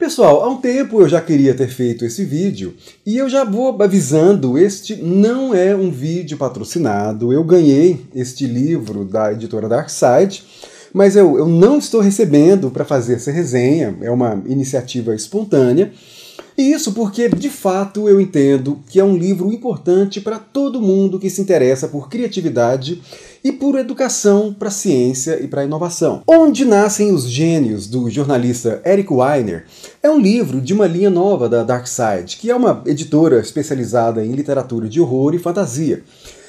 Pessoal, há um tempo eu já queria ter feito esse vídeo e eu já vou avisando, este não é um vídeo patrocinado, eu ganhei este livro da editora Darkside, mas eu, eu não estou recebendo para fazer essa resenha, é uma iniciativa espontânea, e isso porque, de fato, eu entendo que é um livro importante para todo mundo que se interessa por criatividade e por educação para a ciência e para a inovação. Onde Nascem os Gênios, do jornalista Eric Weiner, é um livro de uma linha nova da Dark Side, que é uma editora especializada em literatura de horror e fantasia.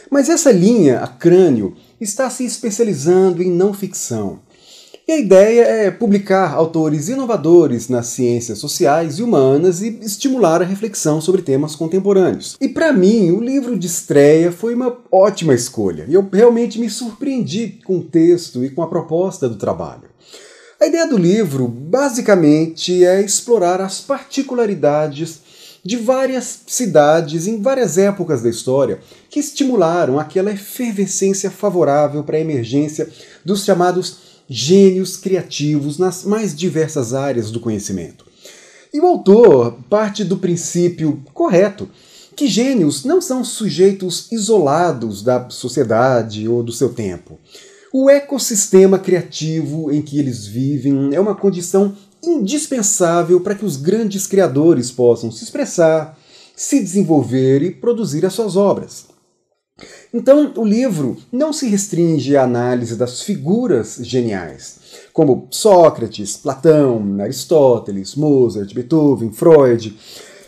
Mas essa linha, a Crânio, está se especializando em não ficção. A ideia é publicar autores inovadores nas ciências sociais e humanas e estimular a reflexão sobre temas contemporâneos. E para mim, o livro de estreia foi uma ótima escolha. E eu realmente me surpreendi com o texto e com a proposta do trabalho. A ideia do livro, basicamente, é explorar as particularidades de várias cidades em várias épocas da história que estimularam aquela efervescência favorável para a emergência dos chamados gênios criativos nas mais diversas áreas do conhecimento. E o autor parte do princípio correto que gênios não são sujeitos isolados da sociedade ou do seu tempo. O ecossistema criativo em que eles vivem é uma condição indispensável para que os grandes criadores possam se expressar, se desenvolver e produzir as suas obras. Então, o livro não se restringe à análise das figuras geniais, como Sócrates, Platão, Aristóteles, Mozart, Beethoven, Freud,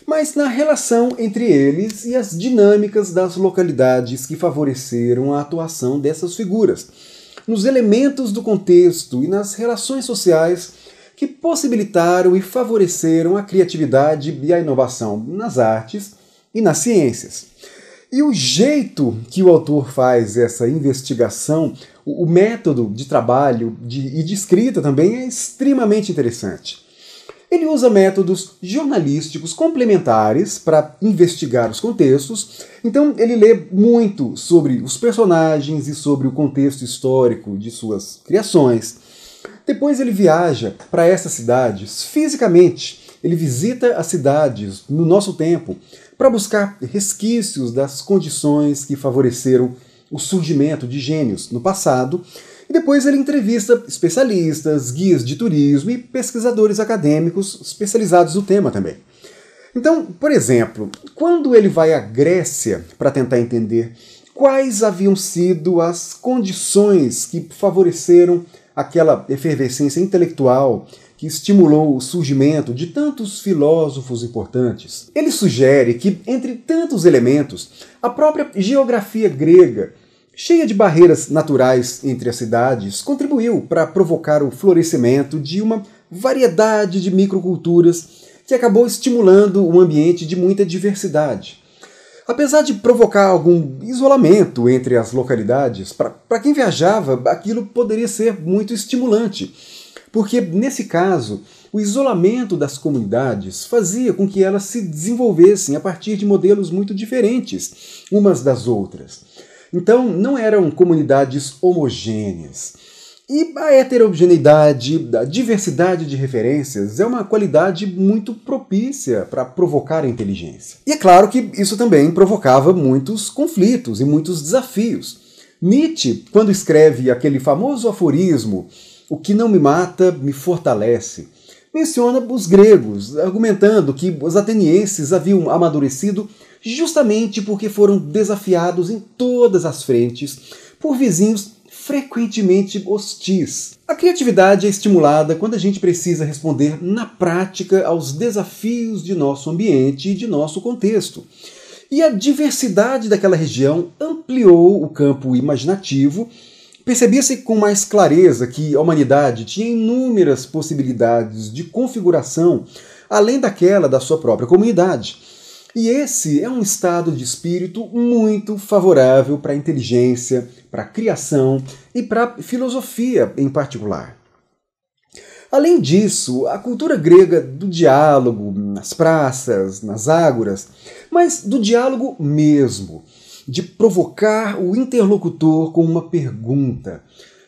mas na relação entre eles e as dinâmicas das localidades que favoreceram a atuação dessas figuras, nos elementos do contexto e nas relações sociais que possibilitaram e favoreceram a criatividade e a inovação nas artes e nas ciências. E o jeito que o autor faz essa investigação, o, método de trabalho de, e de escrita também é extremamente interessante. Ele usa métodos jornalísticos complementares para investigar os contextos, então ele lê muito sobre os personagens e sobre o contexto histórico de suas criações. Depois ele viaja para essas cidades fisicamente, ele visita as cidades no nosso tempo para buscar resquícios das condições que favoreceram o surgimento de gênios no passado, e depois ele entrevista especialistas, guias de turismo e pesquisadores acadêmicos especializados no tema também. Então, por exemplo, quando ele vai à Grécia para tentar entender quais haviam sido as condições que favoreceram aquela efervescência intelectual que estimulou o surgimento de tantos filósofos importantes. Ele sugere que, entre tantos elementos, a própria geografia grega, cheia de barreiras naturais entre as cidades, contribuiu para provocar o florescimento de uma variedade de microculturas que acabou estimulando um ambiente de muita diversidade. Apesar de provocar algum isolamento entre as localidades, para quem viajava, aquilo poderia ser muito estimulante porque, nesse caso, o isolamento das comunidades fazia com que elas se desenvolvessem a partir de modelos muito diferentes umas das outras. Então, não eram comunidades homogêneas. E a heterogeneidade, a diversidade de referências é uma qualidade muito propícia para provocar a inteligência. E é claro que isso também provocava muitos conflitos e muitos desafios. Nietzsche, quando escreve aquele famoso aforismo o que não me mata me fortalece. Menciona os gregos, argumentando que os atenienses haviam amadurecido justamente porque foram desafiados em todas as frentes por vizinhos frequentemente hostis. A criatividade é estimulada quando a gente precisa responder na prática aos desafios de nosso ambiente e de nosso contexto. E a diversidade daquela região ampliou o campo imaginativo Percebia-se com mais clareza que a humanidade tinha inúmeras possibilidades de configuração além daquela da sua própria comunidade. E esse é um estado de espírito muito favorável para a inteligência, para a criação e para a filosofia em particular. Além disso, a cultura grega do diálogo, nas praças, nas ágoras, mas do diálogo mesmo, de provocar o interlocutor com uma pergunta,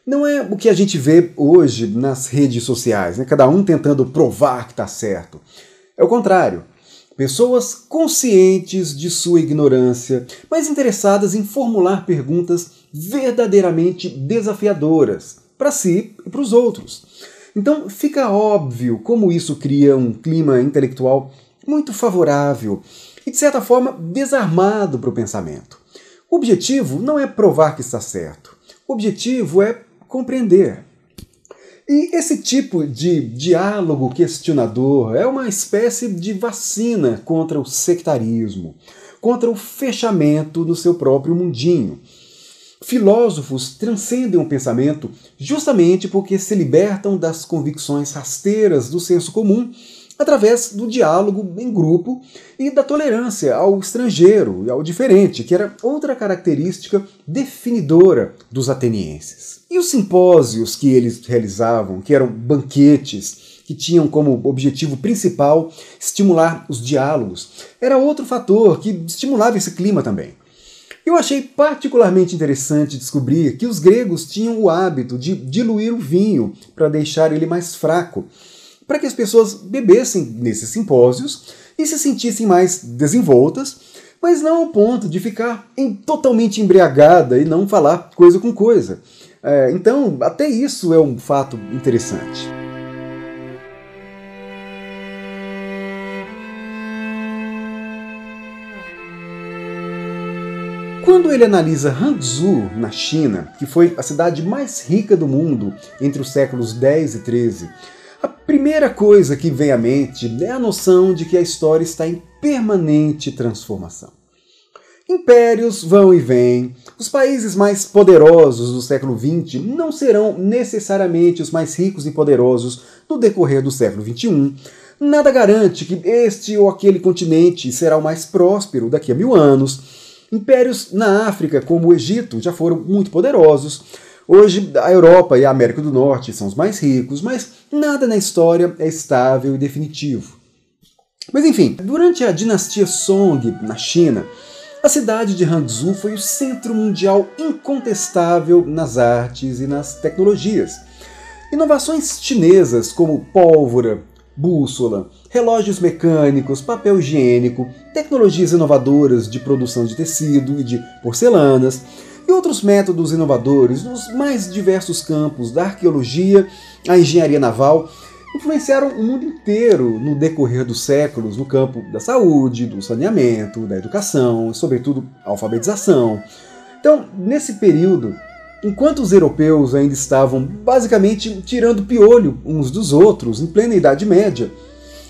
Não é o que a gente vê hoje nas redes sociais, né? cada um tentando provar que está certo. É o contrário. Pessoas conscientes de sua ignorância, mas interessadas em formular perguntas verdadeiramente desafiadoras para si e para os outros. Então fica óbvio como isso cria um clima intelectual muito favorável e, de certa forma, desarmado para o pensamento. Objetivo não é provar que está certo, o objetivo é compreender. E esse tipo de diálogo questionador é uma espécie de vacina contra o sectarismo, contra o fechamento do seu próprio mundinho. Filósofos transcendem o pensamento justamente porque se libertam das convicções rasteiras do senso comum através do diálogo em grupo e da tolerância ao estrangeiro e ao diferente, que era outra característica definidora dos atenienses. E os simpósios que eles realizavam, que eram banquetes, que tinham como objetivo principal estimular os diálogos, era outro fator que estimulava esse clima também. Eu achei particularmente interessante descobrir que os gregos tinham o hábito de diluir o vinho para deixar ele mais fraco, para que as pessoas bebessem nesses simpósios e se sentissem mais desenvoltas, mas não ao ponto de ficar em, totalmente embriagada e não falar coisa com coisa. É, então, até isso é um fato interessante. Quando ele analisa Hangzhou, na China, que foi a cidade mais rica do mundo entre os séculos 10 e 13, a primeira coisa que vem à mente é a noção de que a história está em permanente transformação. Impérios vão e vêm, os países mais poderosos do século XX não serão necessariamente os mais ricos e poderosos no decorrer do século XXI. Nada garante que este ou aquele continente será o mais próspero daqui a mil anos. Impérios na África, como o Egito, já foram muito poderosos. Hoje, a Europa e a América do Norte são os mais ricos, mas nada na história é estável e definitivo. Mas enfim, durante a dinastia Song na China, a cidade de Hangzhou foi o centro mundial incontestável nas artes e nas tecnologias. Inovações chinesas como pólvora, bússola, relógios mecânicos, papel higiênico, tecnologias inovadoras de produção de tecido e de porcelanas, e outros métodos inovadores nos mais diversos campos da arqueologia, a engenharia naval, influenciaram o mundo inteiro no decorrer dos séculos no campo da saúde, do saneamento, da educação e, sobretudo, alfabetização. Então, nesse período, enquanto os europeus ainda estavam basicamente tirando piolho uns dos outros em plena Idade Média,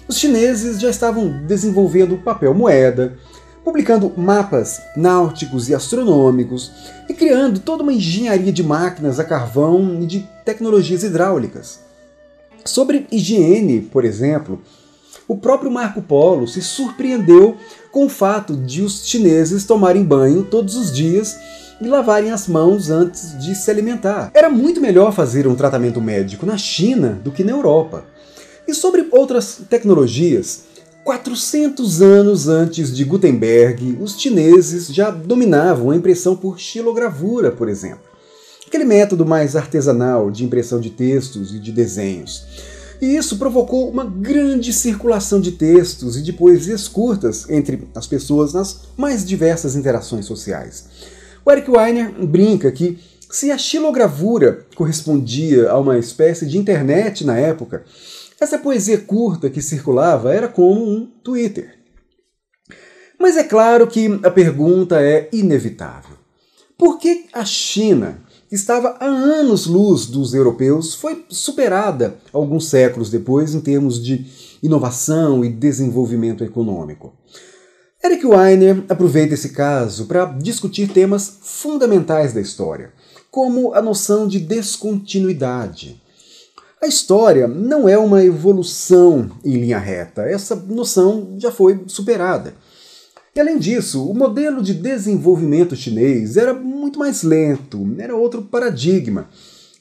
os chineses já estavam desenvolvendo papel moeda, publicando mapas náuticos e astronômicos e criando toda uma engenharia de máquinas a carvão e de tecnologias hidráulicas. Sobre higiene, por exemplo, o próprio Marco Polo se surpreendeu com o fato de os chineses tomarem banho todos os dias e lavarem as mãos antes de se alimentar. Era muito melhor fazer um tratamento médico na China do que na Europa. E sobre outras tecnologias, 400 anos antes de Gutenberg, os chineses já dominavam a impressão por xilogravura, por exemplo. Aquele método mais artesanal de impressão de textos e de desenhos. E isso provocou uma grande circulação de textos e de poesias curtas entre as pessoas nas mais diversas interações sociais. O Eric Weiner brinca que se a xilogravura correspondia a uma espécie de internet na época, essa poesia curta que circulava era como um Twitter. Mas é claro que a pergunta é inevitável. Por que a China, que estava a anos-luz dos europeus, foi superada alguns séculos depois em termos de inovação e desenvolvimento econômico? Eric Weiner aproveita esse caso para discutir temas fundamentais da história, como a noção de descontinuidade a história não é uma evolução em linha reta, essa noção já foi superada. E além disso, o modelo de desenvolvimento chinês era muito mais lento, era outro paradigma.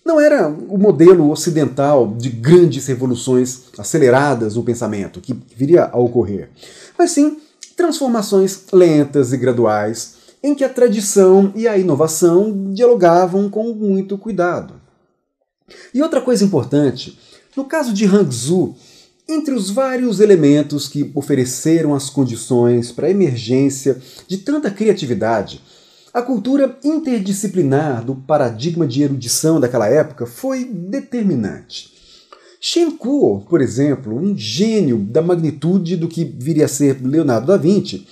Não era o modelo ocidental de grandes revoluções aceleradas no pensamento que viria a ocorrer, mas sim transformações lentas e graduais em que a tradição e a inovação dialogavam com muito cuidado. E outra coisa importante, no caso de Hangzhou, entre os vários elementos que ofereceram as condições para a emergência de tanta criatividade, a cultura interdisciplinar do paradigma de erudição daquela época foi determinante. Shen Kuo, por exemplo, um gênio da magnitude do que viria a ser Leonardo da Vinci,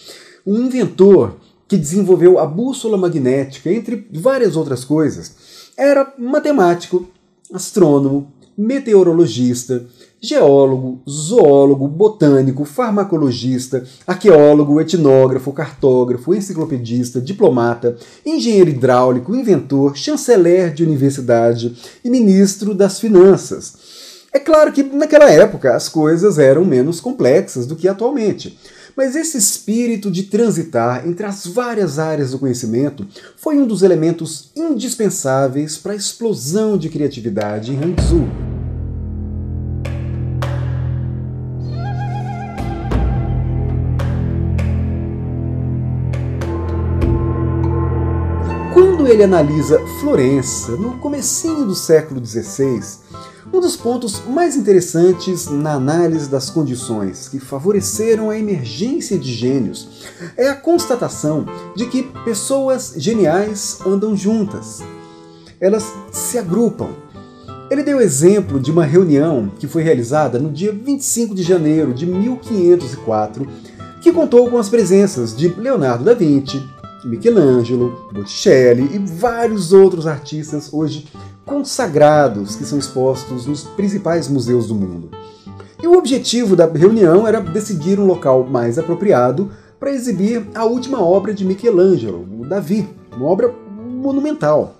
um inventor que desenvolveu a bússola magnética, entre várias outras coisas, era matemático, astrônomo, meteorologista, geólogo, zoólogo, botânico, farmacologista, arqueólogo, etnógrafo, cartógrafo, enciclopedista, diplomata, engenheiro hidráulico, inventor, chanceler de universidade e ministro das finanças. É claro que naquela época as coisas eram menos complexas do que atualmente. Mas esse espírito de transitar entre as várias áreas do conhecimento foi um dos elementos indispensáveis para a explosão de criatividade em Hangzhou. Ele analisa Florença, no comecinho do século XVI, um dos pontos mais interessantes na análise das condições que favoreceram a emergência de gênios é a constatação de que pessoas geniais andam juntas. Elas se agrupam. Ele deu exemplo de uma reunião que foi realizada no dia 25 de janeiro de 1504, que contou com as presenças de Leonardo da Vinci, Michelangelo, Botticelli e vários outros artistas hoje consagrados que são expostos nos principais museus do mundo. E o objetivo da reunião era decidir um local mais apropriado para exibir a última obra de Michelangelo, o Davi, uma obra monumental.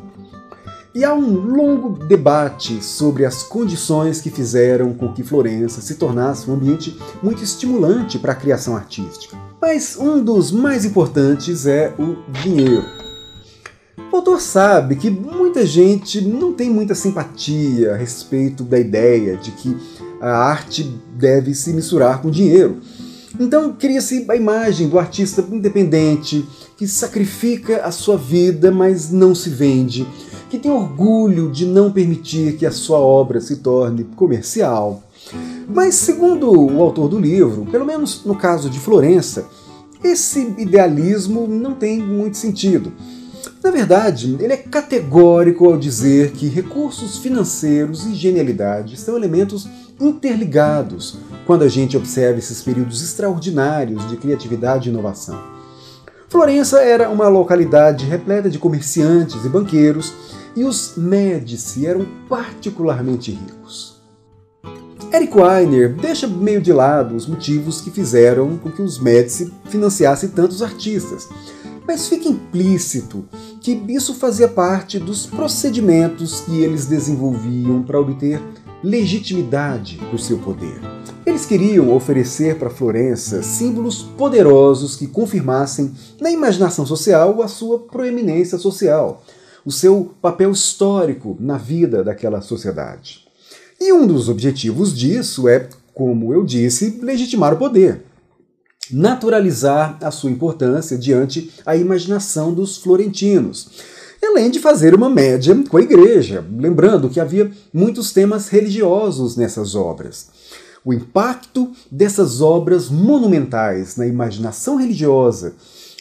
E há um longo debate sobre as condições que fizeram com que Florença se tornasse um ambiente muito estimulante para a criação artística. Mas um dos mais importantes é o dinheiro. O autor sabe que muita gente não tem muita simpatia a respeito da ideia de que a arte deve se misturar com dinheiro. Então cria-se a imagem do artista independente, que sacrifica a sua vida, mas não se vende, que tem orgulho de não permitir que a sua obra se torne comercial. Mas, segundo o autor do livro, pelo menos no caso de Florença, esse idealismo não tem muito sentido. Na verdade, ele é categórico ao dizer que recursos financeiros e genialidade são elementos interligados quando a gente observa esses períodos extraordinários de criatividade e inovação. Florença era uma localidade repleta de comerciantes e banqueiros e os Médici eram particularmente ricos. Eric Weiner deixa meio de lado os motivos que fizeram com que os Médici financiassem tantos artistas, mas fica implícito que isso fazia parte dos procedimentos que eles desenvolviam para obter legitimidade do seu poder. Eles queriam oferecer para Florença símbolos poderosos que confirmassem na imaginação social a sua proeminência social, o seu papel histórico na vida daquela sociedade. E um dos objetivos disso é, como eu disse, legitimar o poder, naturalizar a sua importância diante a imaginação dos florentinos, além de fazer uma média com a igreja, lembrando que havia muitos temas religiosos nessas obras. O impacto dessas obras monumentais na imaginação religiosa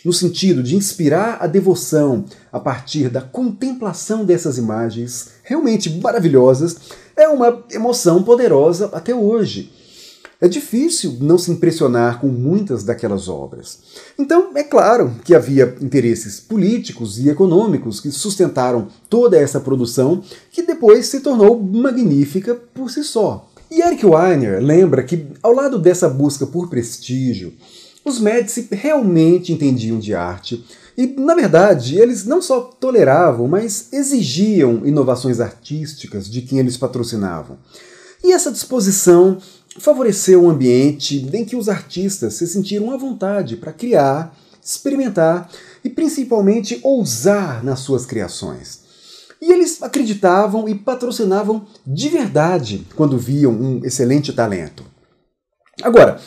no sentido de inspirar a devoção a partir da contemplação dessas imagens realmente maravilhosas, é uma emoção poderosa até hoje. É difícil não se impressionar com muitas daquelas obras. Então, é claro que havia interesses políticos e econômicos que sustentaram toda essa produção, que depois se tornou magnífica por si só. E Eric Weiner lembra que, ao lado dessa busca por prestígio, os Médici realmente entendiam de arte e, na verdade, eles não só toleravam, mas exigiam inovações artísticas de quem eles patrocinavam. E essa disposição favoreceu um ambiente em que os artistas se sentiram à vontade para criar, experimentar e principalmente ousar nas suas criações. E eles acreditavam e patrocinavam de verdade quando viam um excelente talento. Agora,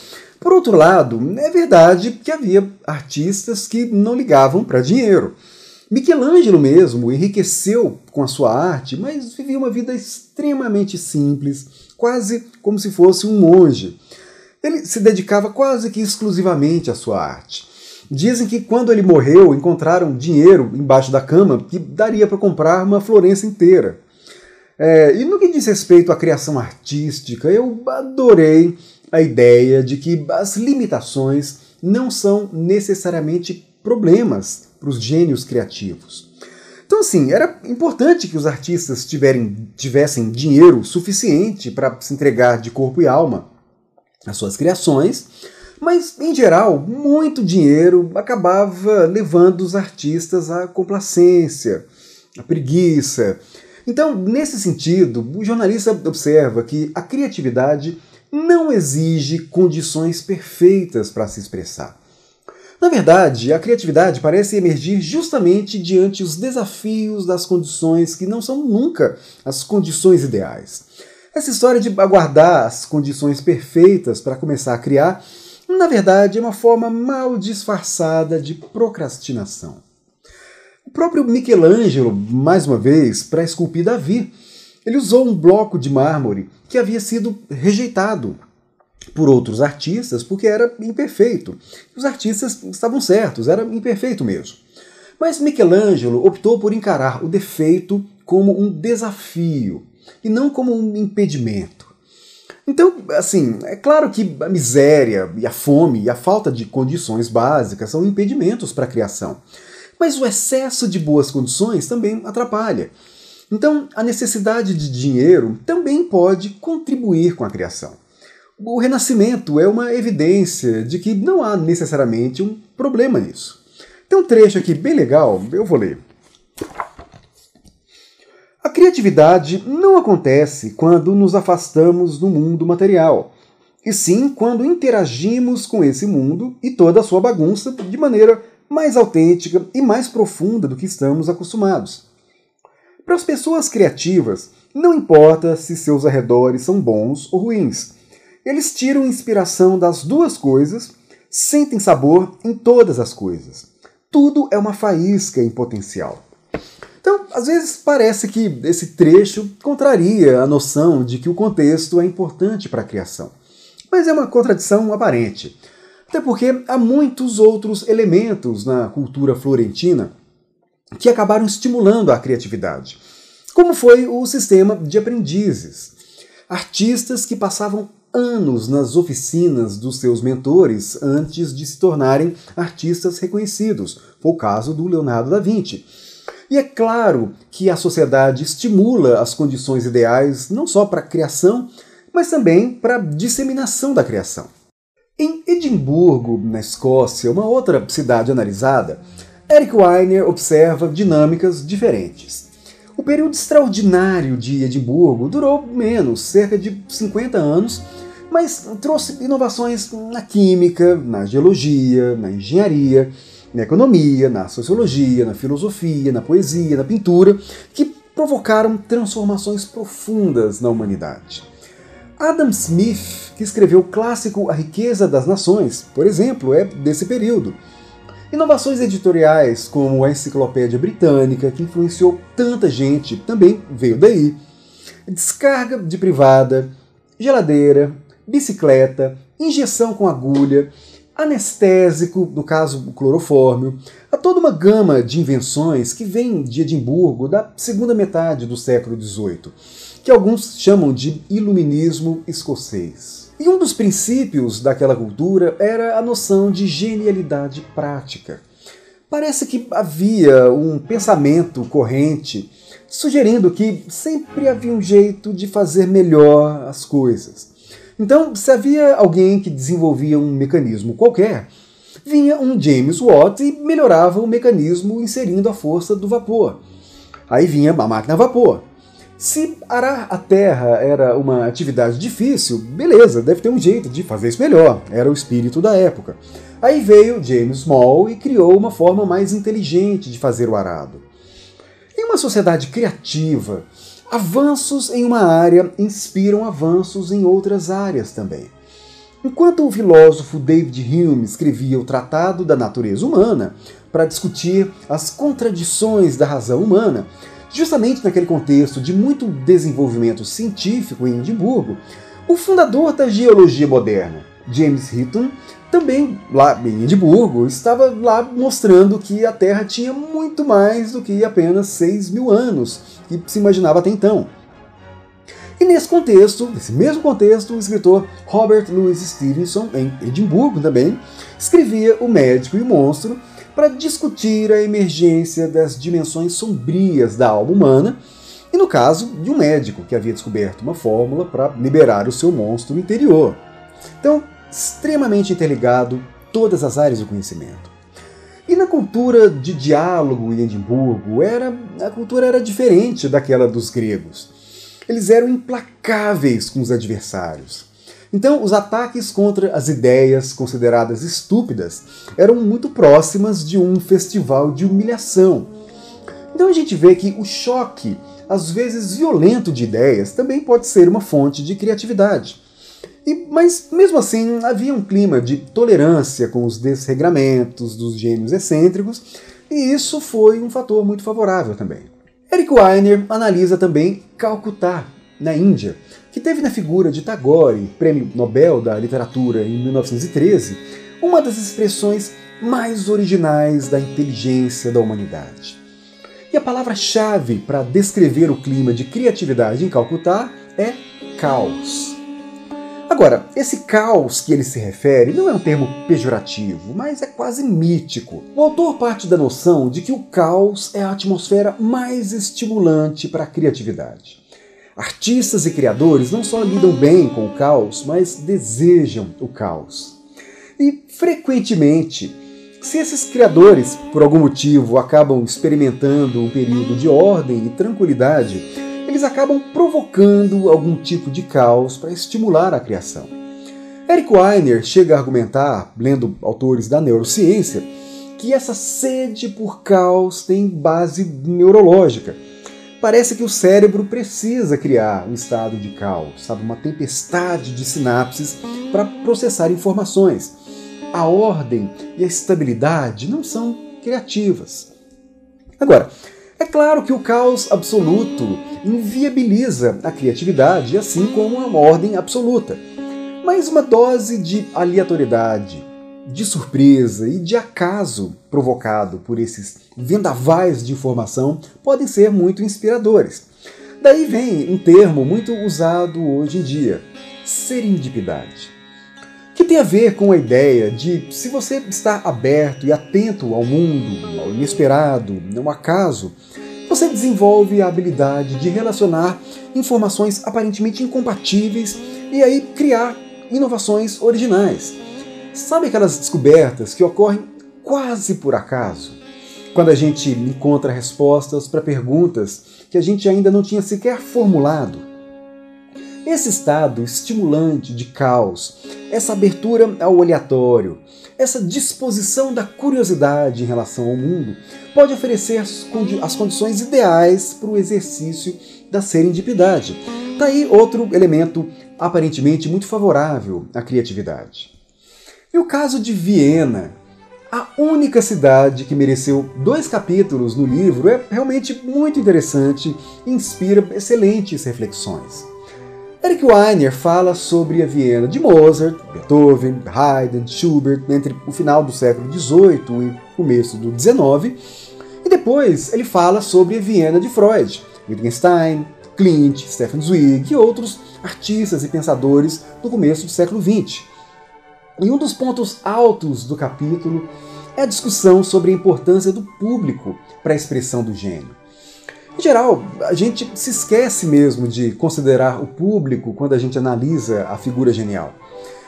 por outro lado, é verdade que havia artistas que não ligavam para dinheiro. Michelangelo mesmo enriqueceu com a sua arte, mas vivia uma vida extremamente simples, quase como se fosse um monge. Ele se dedicava quase que exclusivamente à sua arte. Dizem que quando ele morreu, encontraram dinheiro embaixo da cama que daria para comprar uma Florença inteira. É, e no que diz respeito à criação artística, eu adorei a ideia de que as limitações não são necessariamente problemas para os gênios criativos. Então, assim, era importante que os artistas tiverem, tivessem dinheiro suficiente para se entregar de corpo e alma às suas criações, mas, em geral, muito dinheiro acabava levando os artistas à complacência, à preguiça. Então, nesse sentido, o jornalista observa que a criatividade não exige condições perfeitas para se expressar. Na verdade, a criatividade parece emergir justamente diante os desafios das condições que não são nunca as condições ideais. Essa história de aguardar as condições perfeitas para começar a criar, na verdade, é uma forma mal disfarçada de procrastinação. O próprio Michelangelo, mais uma vez, para esculpir Davi, ele usou um bloco de mármore que havia sido rejeitado por outros artistas porque era imperfeito. Os artistas estavam certos, era imperfeito mesmo. Mas Michelangelo optou por encarar o defeito como um desafio e não como um impedimento. Então, assim, é claro que a miséria e a fome e a falta de condições básicas são impedimentos para a criação. Mas o excesso de boas condições também atrapalha. Então, a necessidade de dinheiro também pode contribuir com a criação. O renascimento é uma evidência de que não há necessariamente um problema nisso. Tem um trecho aqui bem legal, eu vou ler. A criatividade não acontece quando nos afastamos do mundo material, e sim quando interagimos com esse mundo e toda a sua bagunça de maneira mais autêntica e mais profunda do que estamos acostumados. Para as pessoas criativas, não importa se seus arredores são bons ou ruins, eles tiram inspiração das duas coisas, sentem sabor em todas as coisas. Tudo é uma faísca em potencial. Então, às vezes parece que esse trecho contraria a noção de que o contexto é importante para a criação. Mas é uma contradição aparente. Até porque há muitos outros elementos na cultura florentina que acabaram estimulando a criatividade, como foi o sistema de aprendizes. Artistas que passavam anos nas oficinas dos seus mentores antes de se tornarem artistas reconhecidos. Foi o caso do Leonardo da Vinci. E é claro que a sociedade estimula as condições ideais não só para a criação, mas também para a disseminação da criação. Em Edimburgo, na Escócia, uma outra cidade analisada, Eric Weiner observa dinâmicas diferentes. O período extraordinário de Edimburgo durou menos, cerca de 50 anos, mas trouxe inovações na química, na geologia, na engenharia, na economia, na sociologia, na filosofia, na poesia, na pintura, que provocaram transformações profundas na humanidade. Adam Smith, que escreveu o clássico A Riqueza das Nações, por exemplo, é desse período. Inovações editoriais, como a Enciclopédia Britânica, que influenciou tanta gente, também veio daí. Descarga de privada, geladeira, bicicleta, injeção com agulha, anestésico, no caso o clorofórmio, há toda uma gama de invenções que vem de Edimburgo da segunda metade do século XVIII, que alguns chamam de iluminismo escocês. E um dos princípios daquela cultura era a noção de genialidade prática. Parece que havia um pensamento corrente sugerindo que sempre havia um jeito de fazer melhor as coisas. Então, se havia alguém que desenvolvia um mecanismo qualquer, vinha um James Watt e melhorava o mecanismo inserindo a força do vapor. Aí vinha a máquina a vapor. Se arar a terra era uma atividade difícil, beleza, deve ter um jeito de fazer isso melhor. Era o espírito da época. Aí veio James Small e criou uma forma mais inteligente de fazer o arado. Em uma sociedade criativa, Avanços em uma área inspiram avanços em outras áreas também. Enquanto o filósofo David Hume escrevia o Tratado da Natureza Humana, para discutir as contradições da razão humana, justamente naquele contexto de muito desenvolvimento científico em Edimburgo, o fundador da geologia moderna, James Hitton, também lá em Edimburgo, estava lá mostrando que a Terra tinha muito mais do que apenas 6 mil anos que se imaginava até então. E nesse contexto, nesse mesmo contexto, o escritor Robert Louis Stevenson, em Edimburgo também, escrevia O Médico e o Monstro para discutir a emergência das dimensões sombrias da alma humana, e no caso de um médico que havia descoberto uma fórmula para liberar o seu monstro interior. Então, extremamente interligado todas as áreas do conhecimento. E na cultura de diálogo em Edimburgo, era, a cultura era diferente daquela dos gregos. Eles eram implacáveis com os adversários. Então, os ataques contra as ideias consideradas estúpidas eram muito próximas de um festival de humilhação. Então a gente vê que o choque, às vezes violento de ideias, também pode ser uma fonte de criatividade. E, mas, mesmo assim, havia um clima de tolerância com os desregramentos dos gênios excêntricos, e isso foi um fator muito favorável também. Eric Weiner analisa também Calcutá, na Índia, que teve na figura de Tagore, prêmio Nobel da Literatura em 1913, uma das expressões mais originais da inteligência da humanidade. E a palavra-chave para descrever o clima de criatividade em Calcutá é caos. Agora, esse caos que ele se refere não é um termo pejorativo, mas é quase mítico. O autor parte da noção de que o caos é a atmosfera mais estimulante para a criatividade. Artistas e criadores não só lidam bem com o caos, mas desejam o caos. E, frequentemente, se esses criadores, por algum motivo, acabam experimentando um período de ordem e tranquilidade, eles acabam provocando algum tipo de caos para estimular a criação. Eric Weiner chega a argumentar, lendo autores da neurociência, que essa sede por caos tem base neurológica. Parece que o cérebro precisa criar um estado de caos, sabe, uma tempestade de sinapses para processar informações. A ordem e a estabilidade não são criativas. Agora, é claro que o caos absoluto inviabiliza a criatividade, assim como a ordem absoluta. Mas uma dose de aleatoriedade, de surpresa e de acaso provocado por esses vendavais de informação podem ser muito inspiradores. Daí vem um termo muito usado hoje em dia: serendipidade. Que tem a ver com a ideia de se você está aberto e atento ao mundo, ao inesperado, ao acaso, você desenvolve a habilidade de relacionar informações aparentemente incompatíveis e aí criar inovações originais. Sabe aquelas descobertas que ocorrem quase por acaso? Quando a gente encontra respostas para perguntas que a gente ainda não tinha sequer formulado. Esse estado estimulante de caos, essa abertura ao aleatório, essa disposição da curiosidade em relação ao mundo pode oferecer as, condi as condições ideais para o exercício da serendipidade. Daí tá outro elemento aparentemente muito favorável à criatividade. E o caso de Viena, a única cidade que mereceu dois capítulos no livro, é realmente muito interessante e inspira excelentes reflexões. Eric Weiner fala sobre a Viena de Mozart, Beethoven, Haydn, Schubert entre o final do século XVIII e começo do XIX, e depois ele fala sobre a Viena de Freud, Wittgenstein, Klimt, Stefan Zweig e outros artistas e pensadores do começo do século XX. E um dos pontos altos do capítulo é a discussão sobre a importância do público para a expressão do gênio. Em geral, a gente se esquece mesmo de considerar o público quando a gente analisa a figura genial.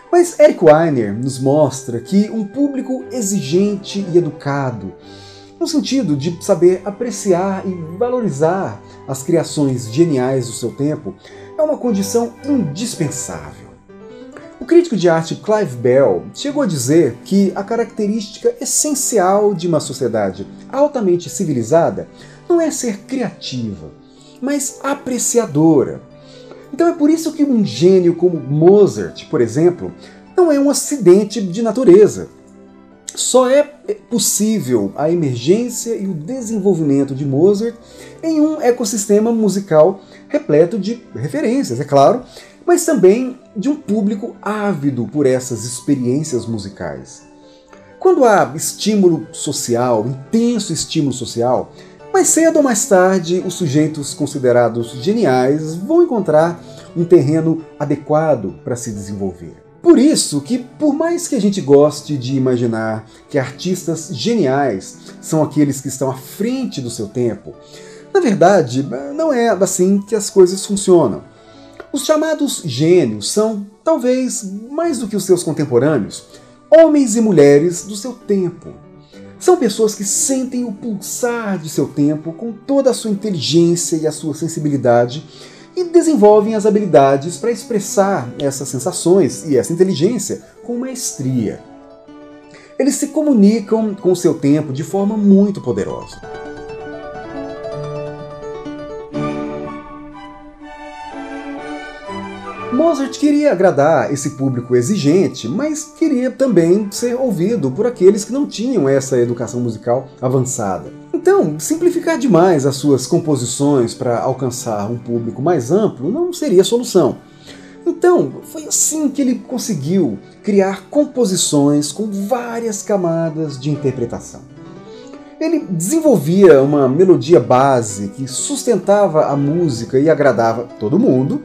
Mas Eric Weiner nos mostra que um público exigente e educado, no sentido de saber apreciar e valorizar as criações geniais do seu tempo, é uma condição indispensável. Crítico de arte Clive Bell chegou a dizer que a característica essencial de uma sociedade altamente civilizada não é ser criativa, mas apreciadora. Então é por isso que um gênio como Mozart, por exemplo, não é um acidente de natureza. Só é possível a emergência e o desenvolvimento de Mozart em um ecossistema musical repleto de referências, é claro, mas também de um público ávido por essas experiências musicais. Quando há estímulo social, intenso estímulo social, mais cedo ou mais tarde os sujeitos considerados geniais vão encontrar um terreno adequado para se desenvolver. Por isso que, por mais que a gente goste de imaginar que artistas geniais são aqueles que estão à frente do seu tempo, na verdade, não é assim que as coisas funcionam. Os chamados gênios são, talvez mais do que os seus contemporâneos, homens e mulheres do seu tempo. São pessoas que sentem o pulsar de seu tempo com toda a sua inteligência e a sua sensibilidade e desenvolvem as habilidades para expressar essas sensações e essa inteligência com maestria. Eles se comunicam com o seu tempo de forma muito poderosa. Mozart queria agradar esse público exigente, mas queria também ser ouvido por aqueles que não tinham essa educação musical avançada. Então, simplificar demais as suas composições para alcançar um público mais amplo não seria solução. Então, foi assim que ele conseguiu criar composições com várias camadas de interpretação. Ele desenvolvia uma melodia base que sustentava a música e agradava todo mundo,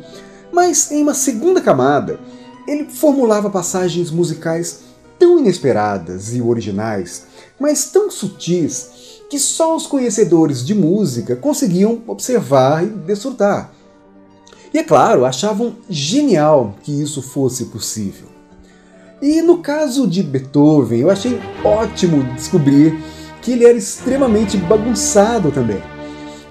mas em uma segunda camada, ele formulava passagens musicais tão inesperadas e originais, mas tão sutis, que só os conhecedores de música conseguiam observar e desfrutar. E é claro, achavam genial que isso fosse possível. E no caso de Beethoven, eu achei ótimo descobrir que ele era extremamente bagunçado também.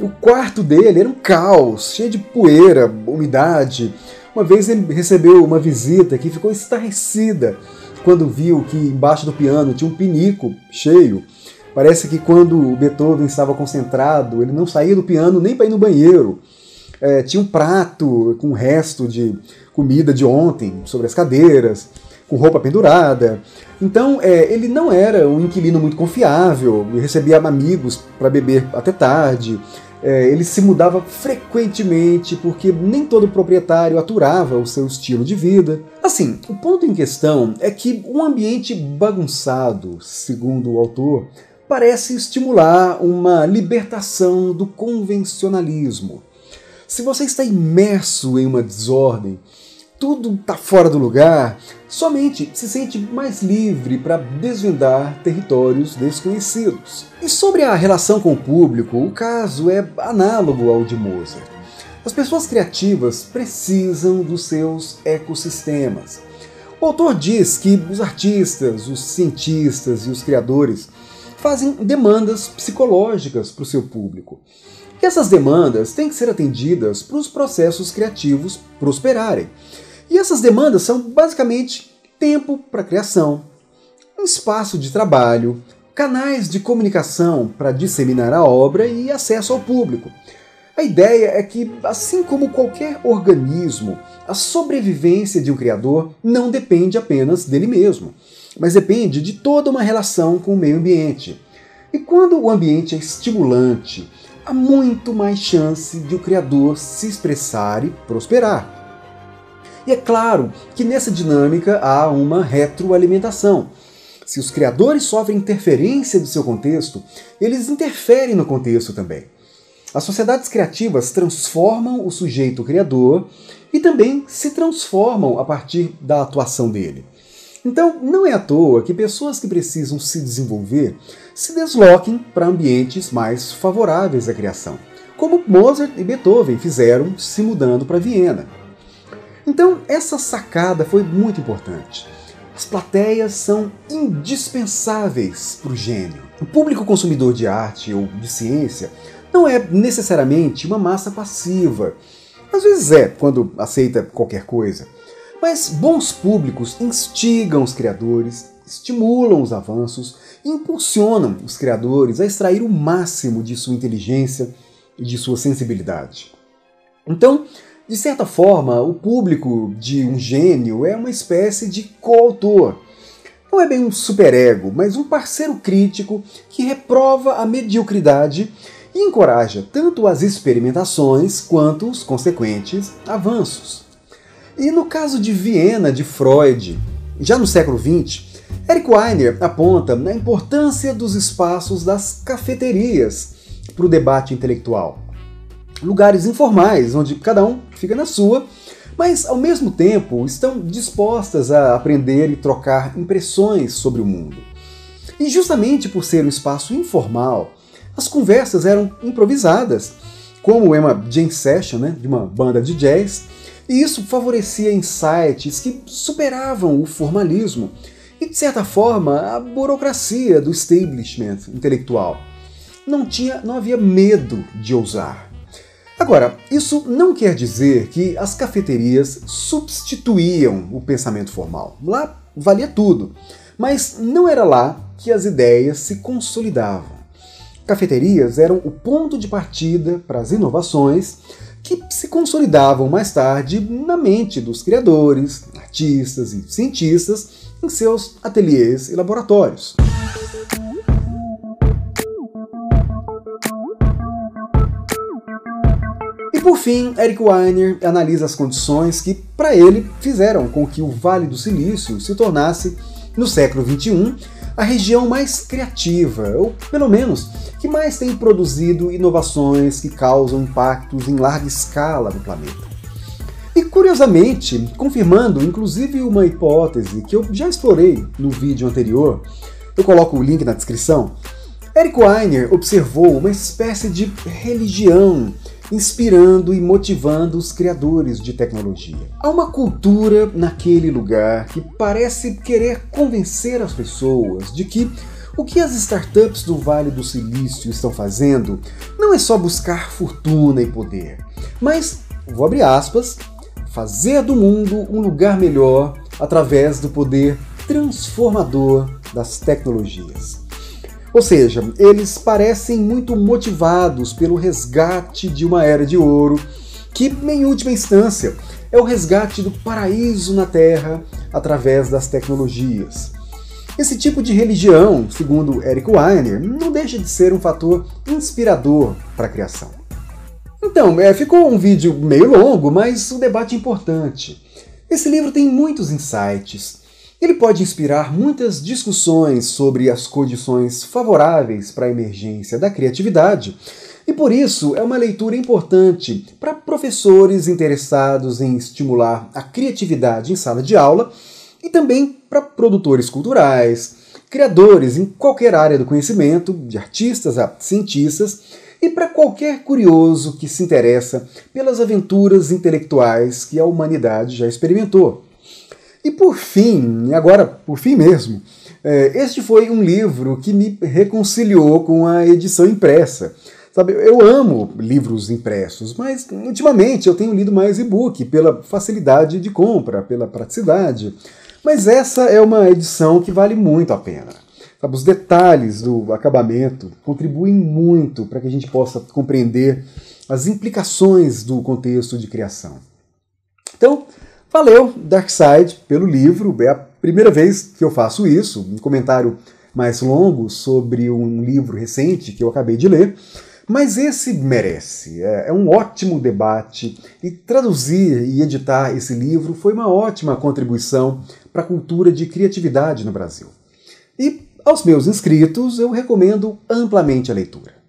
O quarto dele era um caos, cheio de poeira, umidade. Uma vez ele recebeu uma visita que ficou estarrecida quando viu que embaixo do piano tinha um pinico cheio. Parece que quando o Beethoven estava concentrado, ele não saía do piano nem para ir no banheiro. É, tinha um prato com o resto de comida de ontem sobre as cadeiras, com roupa pendurada. Então, é, ele não era um inquilino muito confiável, recebia amigos para beber até tarde, é, ele se mudava frequentemente porque nem todo proprietário aturava o seu estilo de vida. Assim, o ponto em questão é que um ambiente bagunçado, segundo o autor, parece estimular uma libertação do convencionalismo. Se você está imerso em uma desordem, tudo está fora do lugar, somente se sente mais livre para desvendar territórios desconhecidos. E sobre a relação com o público, o caso é análogo ao de Mozart. As pessoas criativas precisam dos seus ecossistemas. O autor diz que os artistas, os cientistas e os criadores fazem demandas psicológicas para o seu público. E essas demandas têm que ser atendidas para os processos criativos prosperarem. E essas demandas são basicamente tempo para criação, um espaço de trabalho, canais de comunicação para disseminar a obra e acesso ao público. A ideia é que, assim como qualquer organismo, a sobrevivência de um criador não depende apenas dele mesmo, mas depende de toda uma relação com o meio ambiente. E quando o ambiente é estimulante, há muito mais chance de o criador se expressar e prosperar. E é claro que nessa dinâmica há uma retroalimentação. Se os criadores sofrem interferência do seu contexto, eles interferem no contexto também. As sociedades criativas transformam o sujeito criador e também se transformam a partir da atuação dele. Então, não é à toa que pessoas que precisam se desenvolver se desloquem para ambientes mais favoráveis à criação, como Mozart e Beethoven fizeram se mudando para Viena. Então, essa sacada foi muito importante. As plateias são indispensáveis para o gênio. O público consumidor de arte ou de ciência não é necessariamente uma massa passiva. Às vezes é, quando aceita qualquer coisa. Mas bons públicos instigam os criadores, estimulam os avanços e impulsionam os criadores a extrair o máximo de sua inteligência e de sua sensibilidade. Então, de certa forma, o público de um gênio é uma espécie de coautor. não é bem um superego, mas um parceiro crítico que reprova a mediocridade e encoraja tanto as experimentações quanto os consequentes avanços. E no caso de Viena de Freud, já no século XX, Eric Weiner aponta na importância dos espaços das cafeterias para o debate intelectual. Lugares informais, onde cada um fica na sua, mas ao mesmo tempo estão dispostas a aprender e trocar impressões sobre o mundo. E justamente por ser um espaço informal, as conversas eram improvisadas, como uma jam session né, de uma banda de jazz, e isso favorecia insights que superavam o formalismo e, de certa forma, a burocracia do establishment intelectual. Não, tinha, não havia medo de ousar. Agora, isso não quer dizer que as cafeterias substituíam o pensamento formal. Lá valia tudo, mas não era lá que as ideias se consolidavam. Cafeterias eram o ponto de partida para as inovações que se consolidavam mais tarde na mente dos criadores, artistas e cientistas em seus ateliês e laboratórios. Por fim, Eric Weiner analisa as condições que, para ele, fizeram com que o Vale do Silício se tornasse, no século XXI, a região mais criativa, ou pelo menos que mais tem produzido inovações que causam impactos em larga escala no planeta. E curiosamente, confirmando inclusive uma hipótese que eu já explorei no vídeo anterior, eu coloco o link na descrição. Eric Weiner observou uma espécie de religião inspirando e motivando os criadores de tecnologia. Há uma cultura naquele lugar que parece querer convencer as pessoas de que o que as startups do Vale do Silício estão fazendo não é só buscar fortuna e poder, mas, vou abrir aspas, fazer do mundo um lugar melhor através do poder transformador das tecnologias. Ou seja, eles parecem muito motivados pelo resgate de uma era de ouro, que, em última instância, é o resgate do paraíso na Terra através das tecnologias. Esse tipo de religião, segundo Eric Weiner, não deixa de ser um fator inspirador para a criação. Então, é, ficou um vídeo meio longo, mas um debate é importante. Esse livro tem muitos insights, ele pode inspirar muitas discussões sobre as condições favoráveis para a emergência da criatividade, e por isso é uma leitura importante para professores interessados em estimular a criatividade em sala de aula e também para produtores culturais, criadores em qualquer área do conhecimento, de artistas a cientistas, e para qualquer curioso que se interessa pelas aventuras intelectuais que a humanidade já experimentou. E por fim, agora por fim mesmo, é, este foi um livro que me reconciliou com a edição impressa. Sabe, eu amo livros impressos, mas ultimamente eu tenho lido mais e-book pela facilidade de compra, pela praticidade. Mas essa é uma edição que vale muito a pena. Sabe, os detalhes do acabamento contribuem muito para que a gente possa compreender as implicações do contexto de criação. Então, Valeu, Darkseid, pelo livro. É a primeira vez que eu faço isso, um comentário mais longo sobre um livro recente que eu acabei de ler. Mas esse merece. É, é um ótimo debate e traduzir e editar esse livro foi uma ótima contribuição para a cultura de criatividade no Brasil. E aos meus inscritos eu recomendo amplamente a leitura.